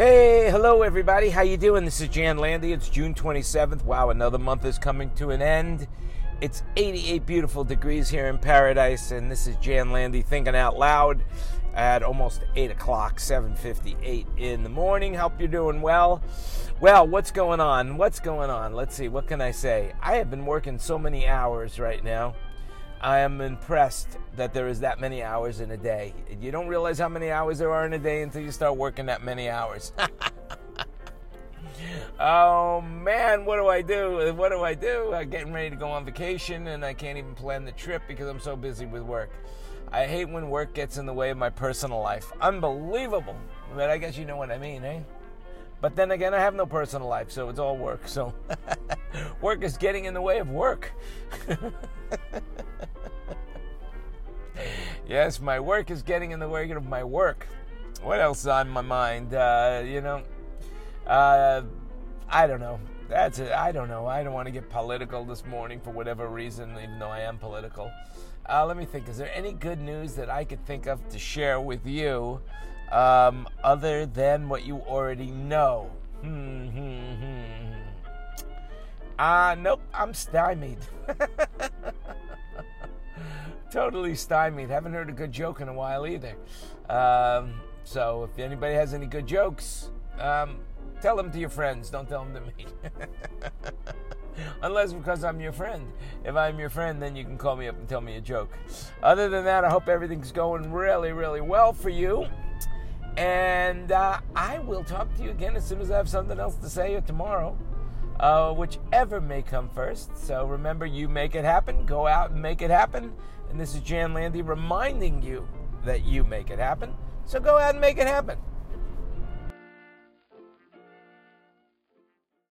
Hey, hello everybody. How you doing? This is Jan Landy. It's June 27th. Wow, another month is coming to an end. It's 88 beautiful degrees here in paradise, and this is Jan Landy thinking out loud at almost 8 o'clock, 7.58 in the morning. Hope you're doing well. Well, what's going on? What's going on? Let's see, what can I say? I have been working so many hours right now. I am impressed that there is that many hours in a day. You don't realize how many hours there are in a day until you start working that many hours. oh man, what do I do? What do I do? I'm getting ready to go on vacation and I can't even plan the trip because I'm so busy with work. I hate when work gets in the way of my personal life. Unbelievable. But I guess you know what I mean, eh? But then again, I have no personal life, so it's all work. So work is getting in the way of work. yes, my work is getting in the way of my work. What else is on my mind? Uh, you know, uh, I don't know. That's it. I don't know. I don't want to get political this morning for whatever reason, even though I am political. Uh, let me think. Is there any good news that I could think of to share with you um, other than what you already know? Hmm, hmm, hmm. Uh, nope. I'm stymied. totally stymied. Haven't heard a good joke in a while either. Um, so if anybody has any good jokes, um, tell them to your friends. Don't tell them to me. Unless because I'm your friend. If I'm your friend, then you can call me up and tell me a joke. Other than that, I hope everything's going really, really well for you. And uh, I will talk to you again as soon as I have something else to say or tomorrow. Uh, whichever may come first. So remember, you make it happen. Go out and make it happen. And this is Jan Landy reminding you that you make it happen. So go out and make it happen.